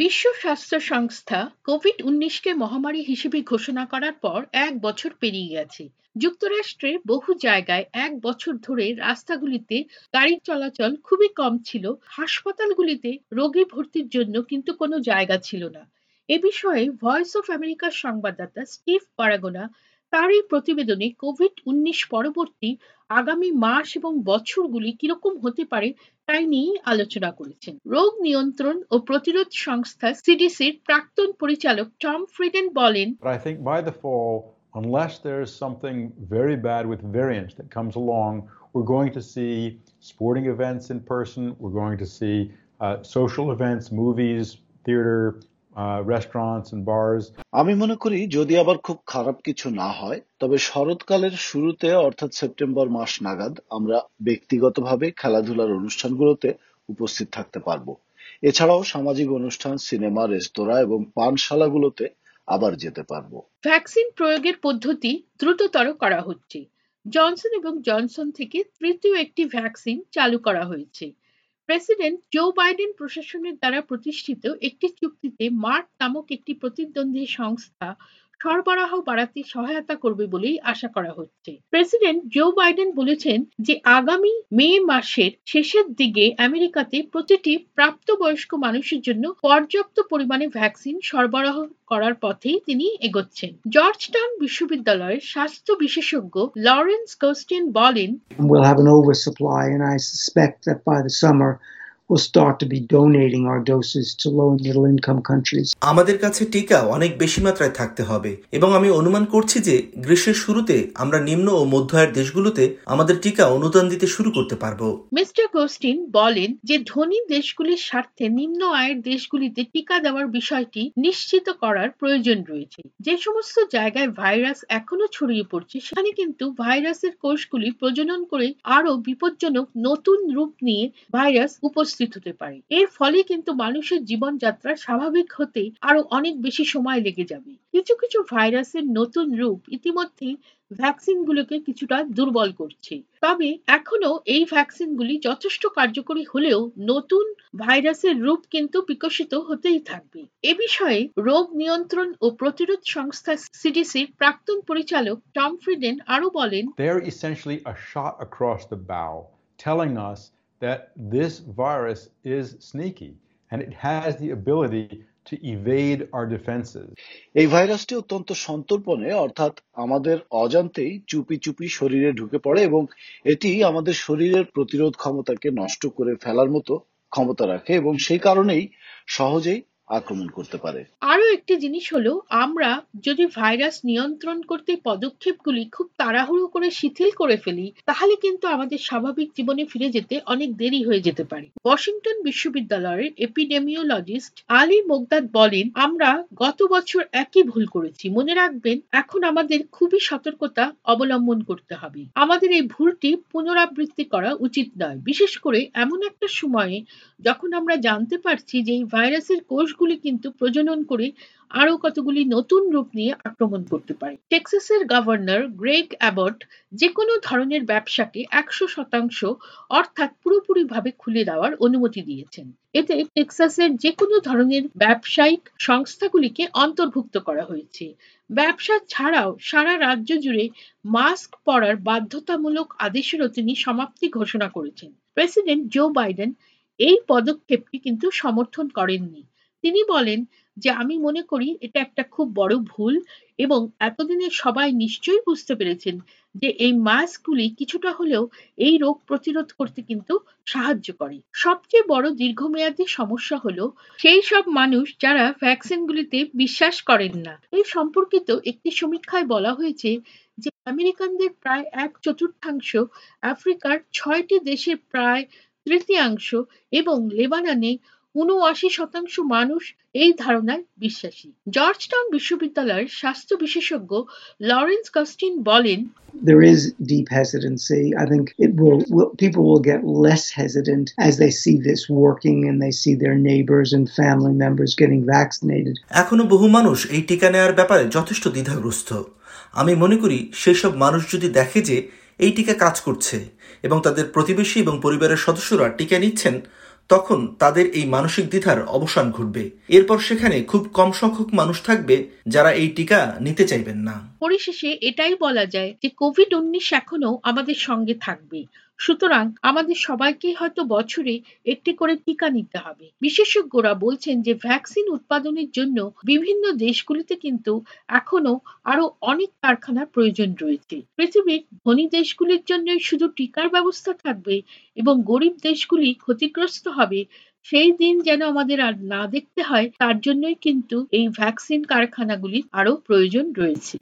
বিশ্ব স্বাস্থ্য সংস্থা কোভিড উনিশকে মহামারী হিসেবে ঘোষণা করার পর এক বছর পেরিয়ে গেছে। যুক্তরাষ্ট্রের বহু জায়গায় এক বছর ধরে রাস্তাগুলিতে গাড়ি চলাচল খুবই কম ছিল। হাসপাতালগুলিতে রোগী ভর্তির জন্য কিন্তু কোনো জায়গা ছিল না। এ বিষয়ে ভয়েস অফ আমেরিকার সংবাদদাতা স্টিভ পারাগোনা তার এই প্রতিবেদনে কোভিড উনিশ পরবর্তী আগামী মাস এবং বছরগুলি কীরকম হতে পারে তাই নিয়ে আলোচনা করেছেন রোগ নিয়ন্ত্রণ ও প্রতিরোধ সংস্থা সিডিসির প্রাক্তন পরিচালক টম ফ্রিডেন বলেন I think by the fall, unless there's something very bad with variants that comes along, we're going to see sporting events in person, we're going to see uh, social events, movies, theater, uh, restaurants and bars. আমি মনে করি যদি আবার খুব খারাপ কিছু না হয় তবে শরৎকালের শুরুতে অর্থাৎ সেপ্টেম্বর মাস নাগাদ আমরা ব্যক্তিগতভাবে খেলাধুলার অনুষ্ঠানগুলোতে উপস্থিত থাকতে পারব। এছাড়াও সামাজিক অনুষ্ঠান সিনেমা রেস্তোরাঁ এবং পানশালাগুলোতে আবার যেতে পারব। ভ্যাকসিন প্রয়োগের পদ্ধতি দ্রুততর করা হচ্ছে। জনসন এবং জনসন থেকে তৃতীয় একটি ভ্যাকসিন চালু করা হয়েছে। প্রেসিডেন্ট জো বাইডেন প্রশাসনের দ্বারা প্রতিষ্ঠিত একটি চুক্তিতে মার্ক নামক একটি প্রতিদ্বন্দ্বী সংস্থা সরবরাহ বাড়াতে সহায়তা করবে বলেই আশা করা হচ্ছে। প্রেসিডেন্ট জো বাইডেন বলেছেন যে আগামী মে মাসের শেষের দিকে আমেরিকাতে প্রতিটি প্রাপ্তবয়স্ক মানুষের জন্য পর্যাপ্ত পরিমাণে ভ্যাকসিন সরবরাহ করার পথেই তিনি এগোচ্ছেন। জর্জটাউন বিশ্ববিদ্যালয়ের স্বাস্থ্য বিশেষজ্ঞ লরেন্স গোস্টিন বলেন We'll have an oversupply, and I suspect that by the summer, we'll start to be donating our doses to low and middle income countries. আমাদের কাছে টিকা অনেক বেশি মাত্রায় থাকতে হবে এবং আমি অনুমান করছি যে গ্রীষ্মের শুরুতে আমরা নিম্ন ও মধ্য আয়ের দেশগুলোতে আমাদের টিকা অনুদান দিতে শুরু করতে পারব মিস্টার গোস্টিন বলেন যে ধনী দেশগুলির স্বার্থে নিম্ন আয়ের দেশগুলিতে টিকা দেওয়ার বিষয়টি নিশ্চিত করার প্রয়োজন রয়েছে যে সমস্ত জায়গায় ভাইরাস এখনও ছড়িয়ে পড়ছে সেখানে কিন্তু ভাইরাসের কোষগুলি প্রজনন করে আরও বিপজ্জনক নতুন রূপ নিয়ে ভাইরাস উপস্থিত হতে পারে। এর ফলে কিন্তু মানুষের জীবনযাত্রা স্বাভাবিক হতে আরও অনেক বেশি সময় লেগে যাবে। কিছু কিছু ভাইরাসের নতুন রূপ ইতিমধ্যেই ভ্যাকসিনগুলোকে কিছুটা দুর্বল করছে। তবে এখনও এই ভ্যাকসিনগুলি যথেষ্ট কার্যকরী হলেও নতুন ভাইরাসের রূপ কিন্তু বিকশিত হতেই থাকবে। এ বিষয়ে রোগ নিয়ন্ত্রণ ও প্রতিরোধ সংস্থা সিডিসির প্রাক্তন পরিচালক টম ফ্রিডেন আরও বলেন, They're essentially a shot across the bow, telling us that this virus is sneaky and it has the ability to evade our defenses. এই ভাইরাসটি অত্যন্ত সন্তর্পণে, অর্থাৎ আমাদের অজান্তেই চুপি চুপি শরীরে ঢুকে পড়ে এবং এটি আমাদের শরীরের প্রতিরোধ ক্ষমতাকে নষ্ট করে ফেলার মতো ক্ষমতা রাখে এবং সেই কারণেই সহজেই আক্রমণ করতে পারে। আরও একটি জিনিস হলো, আমরা যদি ভাইরাস নিয়ন্ত্রণ করতে পদক্ষেপগুলি খুব তাড়াহুড়ো করে শিথিল করে ফেলি, তাহলে কিন্তু আমাদের স্বাভাবিক জীবনে ফিরে যেতে অনেক দেরি হয়ে যেতে পারে। ওয়াশিংটন বিশ্ববিদ্যালয়ের এপিডেমিওলজিস্ট আলী মোগদাদ বলেন, আমরা গত বছর একই ভুল করেছি। মনে রাখবেন, এখন আমাদের খুবই সতর্কতা অবলম্বন করতে হবে। আমাদের এই ভুলটি পুনরাবৃত্তি করা উচিত নয়। বিশেষ করে এমন একটা সময়ে যখন আমরা জানতে পারছি যে এই ভাইরাসের কোষগুলি কিন্তু প্রজনন করে আরও কতগুলি নতুন রূপ নিয়ে আক্রমণ করতে পারে। টেক্সাসের গভর্নর গ্রেগ অ্যাবট যে কোনো ধরনের ব্যবসাকে একশো শতাংশ অর্থাৎ পুরোপুরিভাবে খুলে দেওয়ার অনুমতি দিয়েছেন। এতে টেক্সাসের যে কোনো ধরনের ব্যবসায়িক সংস্থাগুলিকে অন্তর্ভুক্ত করা হয়েছে। ব্যবসা ছাড়াও সারা রাজ্য জুড়ে মাস্ক পরার বাধ্যতামূলক আদেশেরও তিনি সমাপ্তি ঘোষণা করেছেন। প্রেসিডেন্ট জো বাইডেন এই পদক্ষেপটি কিন্তু সমর্থন করেননি। তিনি বলেন যে, আমি মনে করি এটা একটা খুব বড় ভুল এবং এতদিনে সবাই নিশ্চয়ই বুঝতে পেরেছেন যে, এই মাস্কগুলি কিছুটা হলেও এই রোগ প্রতিরোধ করতে কিন্তু সাহায্য করে। সবচেয়ে বড় দীর্ঘমেয়াদী সমস্যা হলো সেই সব মানুষ যারা ভ্যাকসিনগুলিতে বিশ্বাস করেন না। এই সম্পর্কিত একটি সমীক্ষায় বলা হয়েছে যে, আমেরিকানদের প্রায় এক চতুর্থাংশ, আফ্রিকার ছয়টি দেশের প্রায় তৃতীয়াংশ এবং লেবাননে উনআশি শতাংশ মানুষ এই ধারণায় বিশ্বাসী জর্জটাউন বিশ্ববিদ্যালয়ের স্বাস্থ্য বিশেষজ্ঞ লরেন্স কাস্টিন বলেন There is deep hesitancy. I think it will, will people will get less hesitant as they see this working and they see their neighbors and family members getting vaccinated. এখনও বহু মানুষ এই টিকা নেওয়ার ব্যাপারে যথেষ্ট দ্বিধাগ্রস্ত আমি মনে করি সেসব মানুষ যদি দেখে যে এই টিকা কাজ করছে এবং তাদের প্রতিবেশী এবং পরিবারের সদস্যরা টিকা নিচ্ছেন তখন তাদের এই মানসিক দ্বিধার অবসান ঘটবে। এরপর সেখানে খুব কম সংখ্যক মানুষ থাকবে যারা এই টিকা নিতে চাইবেন না। পরিশেষে এটাই বলা যায় যে কোভিড উনিশ এখনও আমাদের সঙ্গে থাকবে সুতরাং আমাদের সবাইকেই হয়তো বছরে একটি করে টিকা নিতে হবে। বিশেষজ্ঞরা বলছেন যে ভ্যাকসিন উৎপাদনের জন্য বিভিন্ন দেশগুলিতে কিন্তু এখনও আরও অনেক কারখানার প্রয়োজন রয়েছে। পৃথিবীর ধনী দেশগুলির জন্যই শুধু টিকার ব্যবস্থা থাকবে এবং গরিব দেশগুলি ক্ষতিগ্রস্ত হবে, সেই দিন যেন আমাদের আর না দেখতে হয়, তার জন্যই কিন্তু এই ভ্যাকসিন কারখানাগুলির আরও প্রয়োজন রয়েছে।